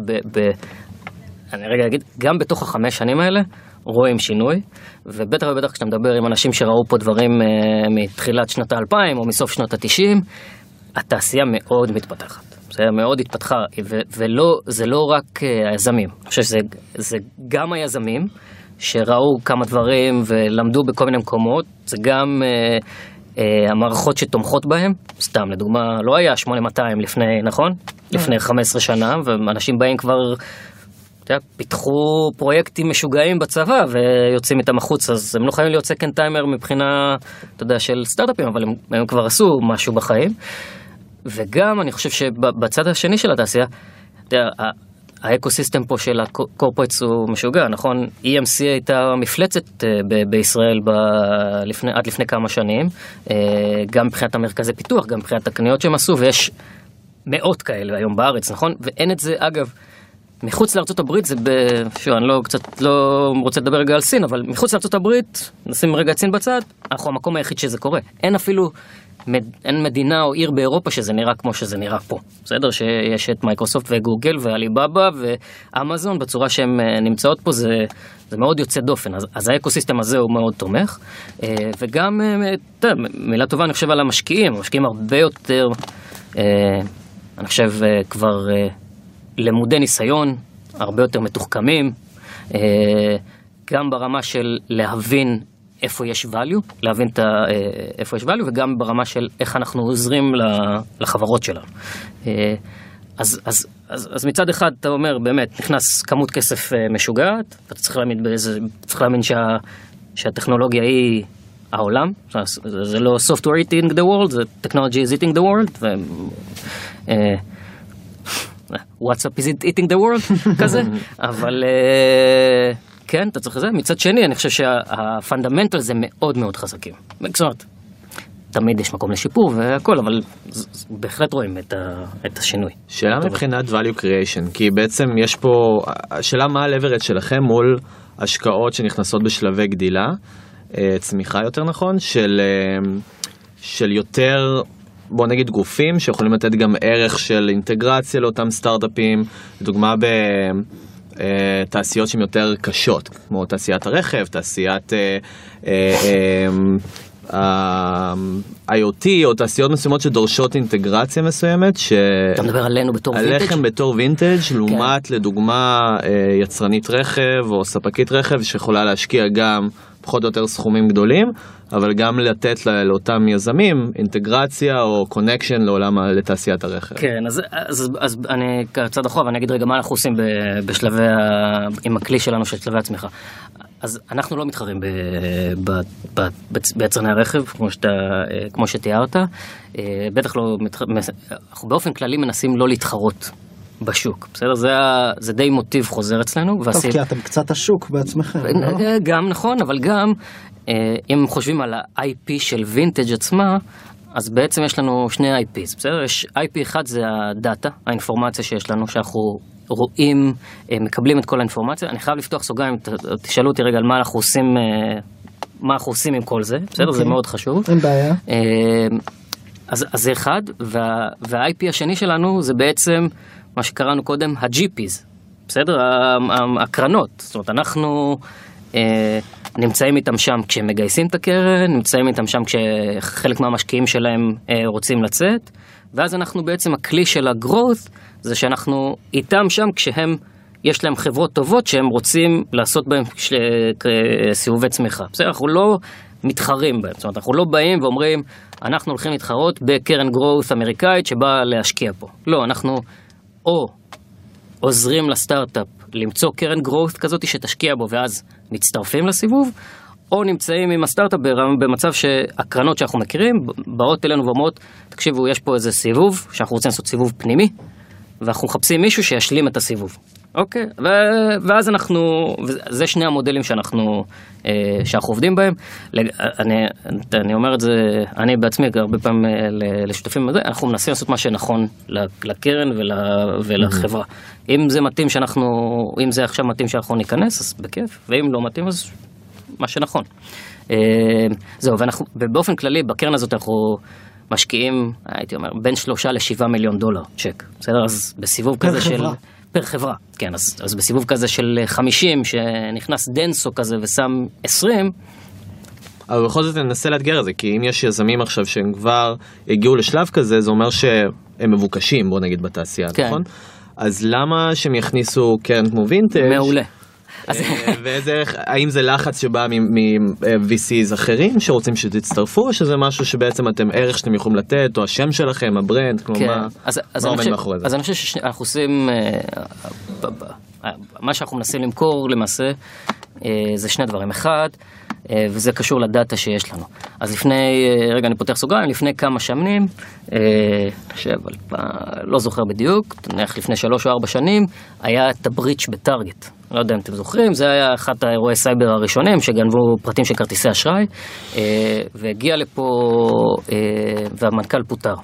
אני רגע אגיד, גם בתוך החמש שנים האלה רואים שינוי, ובטח ובטח כשאתה מדבר עם אנשים שראו פה דברים אה, מתחילת שנות האלפיים או מסוף שנות התשעים, התעשייה מאוד מתפתחת. בסדר, מאוד התפתחה, ו- ולא, זה לא רק אה, היזמים, אני חושב שזה זה גם היזמים שראו כמה דברים ולמדו בכל מיני מקומות, זה גם אה, אה, המערכות שתומכות בהם, סתם לדוגמה, לא היה 8200 לפני, נכון? לפני 15 שנה, ואנשים באים כבר פיתחו פרויקטים משוגעים בצבא ויוצאים איתם החוצה, אז הם לא חייבים להיות second timer מבחינה, אתה יודע, של סטארט-אפים, אבל הם, הם כבר עשו משהו בחיים. וגם אני חושב שבצד השני של התעשייה, אתה יודע, האקוסיסטם פה של ה corporates הוא משוגע, נכון? EMC הייתה מפלצת אה, ב- בישראל ב- לפני, עד לפני כמה שנים, אה, גם מבחינת המרכזי פיתוח, גם מבחינת הקניות שהם עשו, ויש מאות כאלה היום בארץ, נכון? ואין את זה, אגב, מחוץ לארצות הברית זה ב... שוב, אני לא קצת לא רוצה לדבר רגע על סין, אבל מחוץ לארצות הברית, נשים רגע את סין בצד, אנחנו המקום היחיד שזה קורה. אין אפילו, מד... אין מדינה או עיר באירופה שזה נראה כמו שזה נראה פה. בסדר? שיש את מייקרוסופט וגוגל ועליבאבא ואמזון בצורה שהן אה, נמצאות פה, זה, זה מאוד יוצא דופן. אז, אז האקוסיסטם הזה הוא מאוד תומך. אה, וגם, אה, אתה מילה טובה אני חושב על המשקיעים, המשקיעים הרבה יותר, אני חושב כבר... למודי ניסיון, הרבה יותר מתוחכמים, אה, גם ברמה של להבין איפה יש value, להבין ה, אה, איפה יש value, וגם ברמה של איך אנחנו עוזרים לחברות שלנו. אה, אז, אז, אז, אז מצד אחד אתה אומר, באמת, נכנס כמות כסף משוגעת, ואתה צריך להאמין באיזה, צריך להאמין שה, שהטכנולוגיה היא העולם, זה, זה לא software eating the world, זה technology is eating the world, ו, וואטסאפ is it eating the world כזה, אבל אה, כן, אתה צריך זה. מצד שני, אני חושב שהפונדמנטל זה מאוד מאוד חזקים. זאת אומרת, תמיד יש מקום לשיפור והכל, אבל בהחלט רואים את, ה, את השינוי. שאלה טוב. מבחינת value creation, כי בעצם יש פה, השאלה מה ה-leverage שלכם מול השקעות שנכנסות בשלבי גדילה, אה, צמיחה יותר נכון, של, אה, של יותר, בוא נגיד גופים שיכולים לתת גם ערך של אינטגרציה לאותם סטארט-אפים, לדוגמה ב... אה, תעשיות שהן יותר קשות, כמו תעשיית הרכב, תעשיית אה, אה, אה, ה-IoT, או תעשיות מסוימות שדורשות אינטגרציה מסוימת, ש... אתה מדבר עלינו בתור וינטג'? עליכם בתור וינטג' לעומת לדוגמה יצרנית רכב או ספקית רכב שיכולה להשקיע גם פחות או יותר סכומים גדולים אבל גם לתת לה- לאותם יזמים אינטגרציה או connection לעולם לתעשיית הרכב. כן, אז, אז, אז אני קצת אחורה ואני אגיד רגע מה אנחנו עושים בשלבי, ה, עם הכלי שלנו של שלבי הצמיחה. אז אנחנו לא מתחרים ב, ב, ב, ב, ביצרני הרכב, כמו, שאתה, כמו שתיארת. אה, בטח לא, מתח- אנחנו באופן כללי מנסים לא להתחרות בשוק, בסדר? זה, זה די מוטיב חוזר אצלנו. טוב, והסיב- כי אתם קצת השוק בעצמכם, לא? אה, גם נכון, אבל גם אה, אם חושבים על ה-IP של וינטג' עצמה, אז בעצם יש לנו שני IPs, בסדר? יש IP אחד זה הדאטה, האינפורמציה שיש לנו, שאנחנו רואים, אה, מקבלים את כל האינפורמציה. אני חייב לפתוח סוגריים, תשאלו אותי רגע על מה אנחנו עושים, מה אנחנו עושים עם כל זה, בסדר? זה אוקיי. מאוד חשוב. אין בעיה. אז, אז זה אחד, וה, וה-IP השני שלנו זה בעצם מה שקראנו קודם ה-GPs, בסדר? הקרנות. זאת אומרת, אנחנו אה, נמצאים איתם שם כשהם מגייסים את הקרן, נמצאים איתם שם כשחלק מהמשקיעים שלהם אה, רוצים לצאת, ואז אנחנו בעצם, הכלי של ה-growth זה שאנחנו איתם שם כשהם... יש להם חברות טובות שהם רוצים לעשות בהן של- כ- סיבובי צמיחה. בסדר, אנחנו לא מתחרים בהם. זאת אומרת, אנחנו לא באים ואומרים, אנחנו הולכים להתחרות בקרן growth אמריקאית שבאה להשקיע פה. לא, אנחנו או עוזרים לסטארט-אפ למצוא קרן growth כזאת שתשקיע בו ואז מצטרפים לסיבוב, או נמצאים עם הסטארט-אפ במצב שהקרנות שאנחנו מכירים באות אלינו ואומרות, תקשיבו, יש פה איזה סיבוב, שאנחנו רוצים לעשות סיבוב פנימי, ואנחנו מחפשים מישהו שישלים את הסיבוב. אוקיי, ו- ואז אנחנו, זה שני המודלים שאנחנו, אה, שאנחנו עובדים בהם. לג- אני, אני אומר את זה, אני בעצמי הרבה פעמים אה, לשותפים אנחנו מנסים לעשות מה שנכון לקרן ול, ולחברה. אם זה מתאים שאנחנו, אם זה עכשיו מתאים שאנחנו ניכנס, אז בכיף, ואם לא מתאים אז מה שנכון. אה, זהו, ואנחנו, ובאופן כללי בקרן הזאת אנחנו משקיעים, הייתי אומר, בין שלושה לשבעה מיליון דולר צ'ק, בסדר? אז בסיבוב כזה של... per חברה, כן, אז, אז בסיבוב כזה של 50, שנכנס דנסו כזה ושם 20, אבל בכל זאת ננסה לאתגר את זה, כי אם יש יזמים עכשיו שהם כבר הגיעו לשלב כזה, זה אומר שהם מבוקשים, בוא נגיד, בתעשייה, כן. נכון? אז למה שהם יכניסו קרן כמו וינטג'? מעולה. אה, ואיזה, האם זה לחץ שבא מ-VCs אחרים שרוצים שתצטרפו, או שזה משהו שבעצם אתם ערך שאתם יכולים לתת, או השם שלכם, ה brand, כמו כן, מה, עומד מאחורי זה? אז אני חושב שאנחנו עושים, אה, מה שאנחנו מנסים למכור למעשה, אה, זה שני דברים. אחד, וזה קשור לדאטה שיש לנו. אז לפני, רגע אני פותח סוגריים, לפני כמה שנים, חושב, לא זוכר בדיוק, נניח לפני שלוש או ארבע שנים, היה את הבריץ' בטארגט. לא יודע אם אתם זוכרים, זה היה אחד האירועי סייבר הראשונים שגנבו פרטים של כרטיסי אשראי, אה, והגיע לפה, אה, והמנכ"ל פוטר.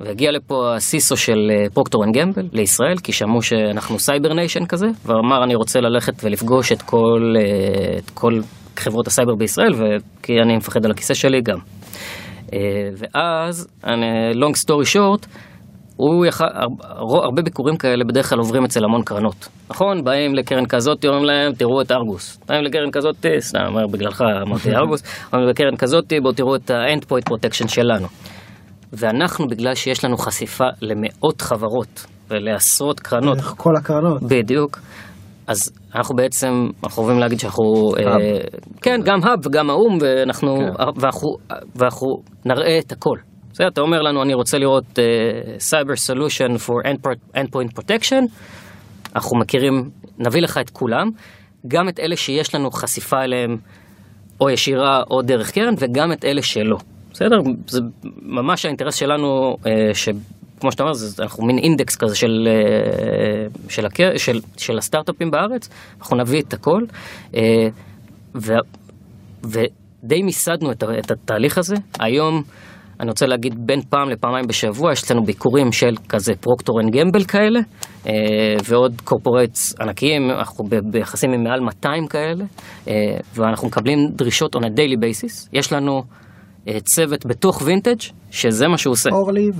והגיע לפה ה CISO של אה, פרוקטור אנד גמבל לישראל, כי שמעו שאנחנו cyber nation כזה, ואמר אני רוצה ללכת ולפגוש את כל, את כל חברות הסייבר בישראל, כי אני מפחד על הכיסא שלי גם. ואז, long story short, הוא יכל, הר- הרבה ביקורים כאלה בדרך כלל עוברים אצל המון קרנות, נכון? באים לקרן כזאת, אומרים להם, תראו את ארגוס. באים לקרן כזאת, סתם, אומר, בגללך אמרתי ארגוס, אומרים לקרן כזאת, בואו תראו את ה-end point protection שלנו. ואנחנו, בגלל שיש לנו חשיפה למאות חברות ולעשרות קרנות, כל הקרנות. בדיוק, אז אנחנו בעצם, אנחנו אוהבים להגיד שאנחנו, אה, כן, גם האב וגם האו"ם, ואנחנו, ואנחנו, ואנחנו נראה את הכל. בסדר, אתה אומר לנו, אני רוצה לראות uh, Cyber Solution for Endpoint- Protection, אנחנו מכירים, נביא לך את כולם, גם את אלה שיש לנו חשיפה אליהם, או ישירה או דרך קרן, וגם את אלה שלא. בסדר? זה ממש האינטרס שלנו, אה, שכמו שאתה אומר, זה, אנחנו מין אינדקס כזה של, אה, של, הקר, של, של הסטארט-אפים בארץ, אנחנו נביא את הכל. אה, ו, ודי מיסדנו את, את התהליך הזה. היום, אני רוצה להגיד, בין פעם לפעמיים בשבוע, יש אצלנו ביקורים של כזה פרוקטור אנד גמבל כאלה, אה, ועוד קורפורטס ענקיים, אנחנו ביחסים עם מעל 200 כאלה, אה, ואנחנו מקבלים דרישות on a daily basis. יש לנו צוות בתוך וינטג' שזה מה שהוא עושה. אורלי,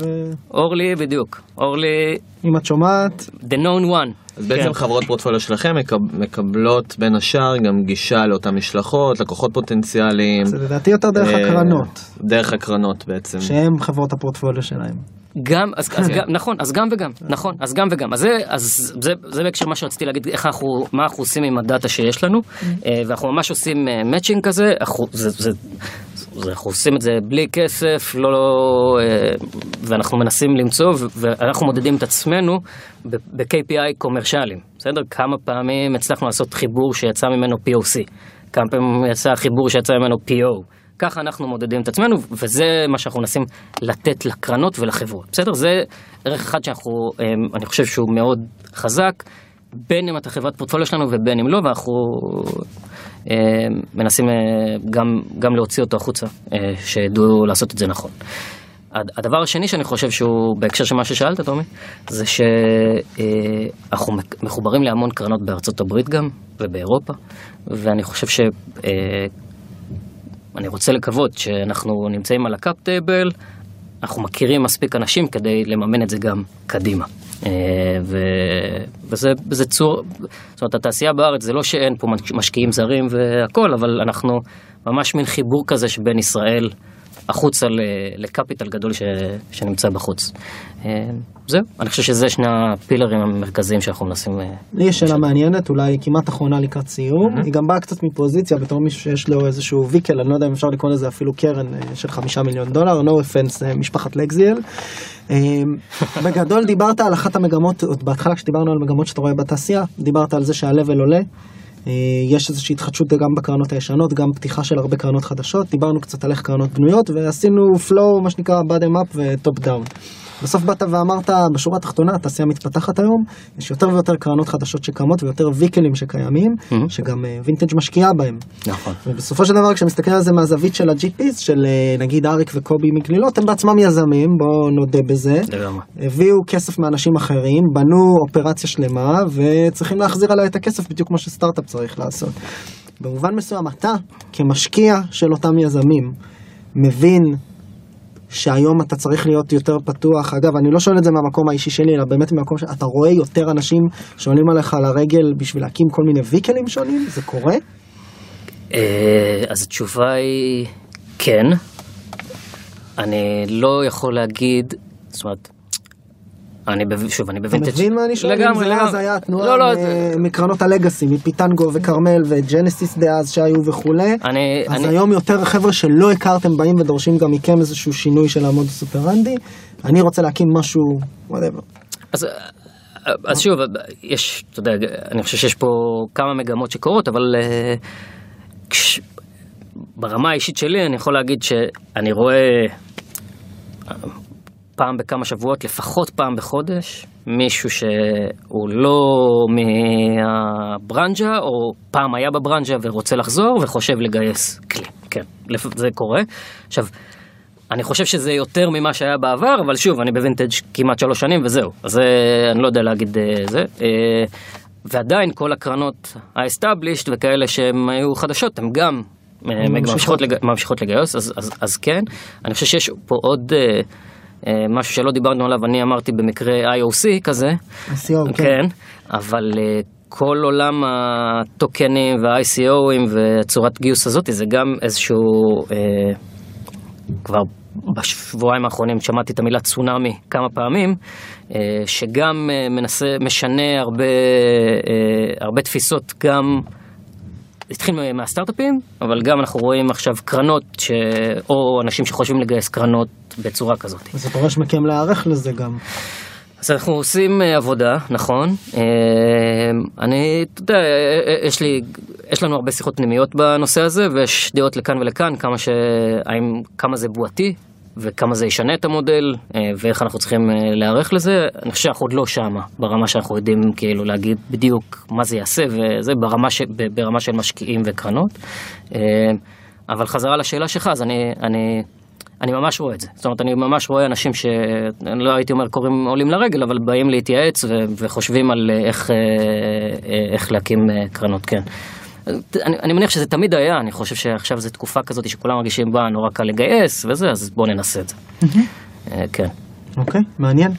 אורלי, בדיוק. אורלי, ואם את שומעת, the known one. אז בעצם כן. חברות פורטפוליו שלכם מקב- מקבלות בין השאר גם גישה לאותן משלחות, לקוחות פוטנציאליים. זה לדעתי יותר דרך אה, הקרנות, דרך הקרנות בעצם. שהם חברות הפורטפוליו שלהם. גם, אז, אז גם, נכון, אז גם וגם, נכון, אז גם וגם. אז זה, אז זה, זה בהקשר מה שרציתי להגיד, איך אנחנו, מה אנחנו עושים עם הדאטה שיש לנו, אה, ואנחנו ממש עושים מאצ'ינג כזה, אנחנו, זה, זה, אנחנו עושים את זה בלי כסף, לא, לא, אה, ואנחנו מנסים למצוא, ואנחנו מודדים את עצמנו ב-KPI קומרשליים, בסדר? כמה פעמים הצלחנו לעשות חיבור שיצא ממנו POC, כמה פעמים יצא חיבור שיצא ממנו PO. ככה אנחנו מודדים את עצמנו, וזה מה שאנחנו מנסים לתת לקרנות ולחברות. בסדר? זה ערך אחד שאנחנו, אמ, אני חושב שהוא מאוד חזק, בין אם אתה חברת פורטפוליו שלנו ובין אם לא, ואנחנו אה, מנסים אה, גם, גם להוציא אותו החוצה, אה, שידעו לעשות את זה נכון. הד- הדבר השני שאני חושב שהוא, בהקשר של מה ששאלת, טומי, זה שאנחנו מחוברים להמון קרנות בארצות הברית גם, ובאירופה, ואני חושב ש... אה, אני רוצה לקוות שאנחנו נמצאים על ה cap table, אנחנו מכירים מספיק אנשים כדי לממן את זה גם קדימה. אה, ו... וזה, וזה צור, זאת אומרת התעשייה בארץ זה לא שאין פה משקיעים זרים והכל, אבל אנחנו ממש מין חיבור כזה שבין ישראל החוצה ל capital גדול ש... שנמצא בחוץ. אה, זהו, אני חושב שזה שני הפילרים המרכזיים שאנחנו מנסים... אה, לי יש שאלה מעניינת, אולי כמעט אחרונה לקראת סיום. היא גם באה קצת מפוזיציה בתור מישהו שיש לו איזשהו vehicle, אני לא יודע אם אפשר לקרוא לזה אפילו קרן אה, של חמישה מיליון דולר, no offense משפחת לגזיאל. בגדול דיברת על אחת המגמות, עוד בהתחלה כשדיברנו על מגמות שאתה רואה בתעשייה, דיברת על זה שה-level עולה. אה, יש איזושהי התחדשות גם בקרנות הישנות, גם פתיחה של הרבה קרנות חדשות, דיברנו קצת על איך קרנות בנויות ועשינו flow, מה שנקרא bottom up ו top down. בסוף באת ואמרת, בשורה התחתונה, התעשייה מתפתחת היום, יש יותר ויותר קרנות חדשות שקמות ויותר ויקלים שקיימים, שגם וינטג' משקיעה בהם. נכון. ובסופו של דבר, כשמסתכל על זה מהזווית של ה-GPs, של אה, נגיד אריק וקובי מגלילות, הם בעצמם יזמים, בואו נודה בזה. הביאו כסף מאנשים אחרים, בנו אופרציה שלמה, וצריכים להחזיר עליה את הכסף בדיוק כמו שסטארט-אפ צריך לעשות. במובן מסוים, אתה, כמשקיע של אותם יזמים, מבין שהיום אתה צריך להיות יותר פתוח. אגב, אני לא שואל את זה מהמקום האישי שלי, אלא באמת מהמקום שאתה רואה יותר אנשים שעולים עליך על הרגל בשביל להקים כל מיני ויקלים שונים? זה קורה? אה, אז התשובה היא כן. אני לא יכול להגיד, זאת אומרת, אני, בב- שוב, אני אתה בווינטג' מבין מה אני שואל? אם לגמרי, זה לגמרי. היה התנועה לא, לא, מ- זה- מקרנות הלגאסי, מפיטנגו וכרמל וג'נסיס דאז שהיו וכולי. אני, אז אני, היום יותר חבר'ה שלא הכרתם באים ודורשים גם מכם איזשהו שינוי של המודוס אופרנדי. אני רוצה להקים משהו, whatever. אז, אז שוב, יש, אתה יודע, אני חושב שיש פה כמה מגמות שקורות, אבל אה, כש, ברמה האישית שלי אני יכול להגיד שאני רואה אה, פעם בכמה שבועות, לפחות פעם בחודש, מישהו שהוא לא מהברנז'ה, או פעם היה בברנז'ה ורוצה לחזור וחושב לגייס כלי. כן, זה קורה. עכשיו, אני חושב שזה יותר ממה שהיה בעבר, אבל שוב, אני בווינטג' כמעט שלוש שנים וזהו. אז זה, אני לא יודע להגיד אה, זה. אה, ועדיין כל הקרנות ה-established וכאלה שהן היו חדשות, הן גם אה, ממשיכות. ממשיכות, לג... ממשיכות לגייס, אז, אז, אז כן. אני חושב שיש פה עוד אה, אה, משהו שלא דיברנו עליו, אני אמרתי במקרה IOC כזה. ICO, כן. כן, אבל אה, כל עולם הטוקנים וה-ICOים וצורת גיוס הזאת זה גם איזשהו, אה, כבר בשבועיים האחרונים שמעתי את המילה צונאמי כמה פעמים, אה, שגם אה, מנסה, משנה הרבה, אה, הרבה תפיסות גם. התחיל מהסטארט-אפים, אבל גם אנחנו רואים עכשיו קרנות, ש... או אנשים שחושבים לגייס קרנות בצורה כזאת. זה דורש מכם להיערך לזה גם. אז אנחנו עושים אה, עבודה, נכון. אה, אני, אתה יודע, אה, יש לי, יש לנו הרבה שיחות פנימיות בנושא הזה, ויש דעות לכאן ולכאן, כמה, ש... האם, כמה זה בועתי, וכמה זה ישנה את המודל, ואיך אנחנו צריכים להיערך לזה. אני חושב שאנחנו עוד לא שמה, ברמה שאנחנו יודעים כאילו להגיד בדיוק מה זה יעשה, וזה ברמה, ש... ברמה של משקיעים וקרנות. אבל חזרה לשאלה שלך, אז אני... אני אני ממש רואה את זה. זאת אומרת, אני ממש רואה אנשים ש... אני לא הייתי אומר קוראים עולים לרגל, אבל באים להתייעץ ו... וחושבים על אה, איך, אה, אה, איך להקים קרנות, כן. אני, אני מניח שזה תמיד היה, אני חושב שעכשיו זו תקופה כזאת שכולם מרגישים בה נורא קל לגייס וזה, אז בואו ננסה את זה. אה, כן. אוקיי, מעניין.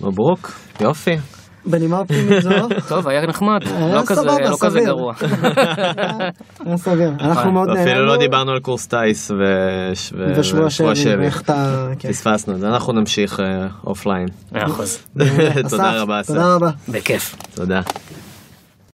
מברוק, יופי. בנימה אופטימית זו, טוב, היה נחמד, לא כזה, לא. גרוע. היה סביר. אנחנו מאוד נהנינו. אפילו לא דיברנו על קורס טיס ושבוע שבי. ואיך אתה... כן. פספסנו את זה, אנחנו נמשיך אה, offline. תודה רבה, אסף. תודה רבה. בכיף. תודה.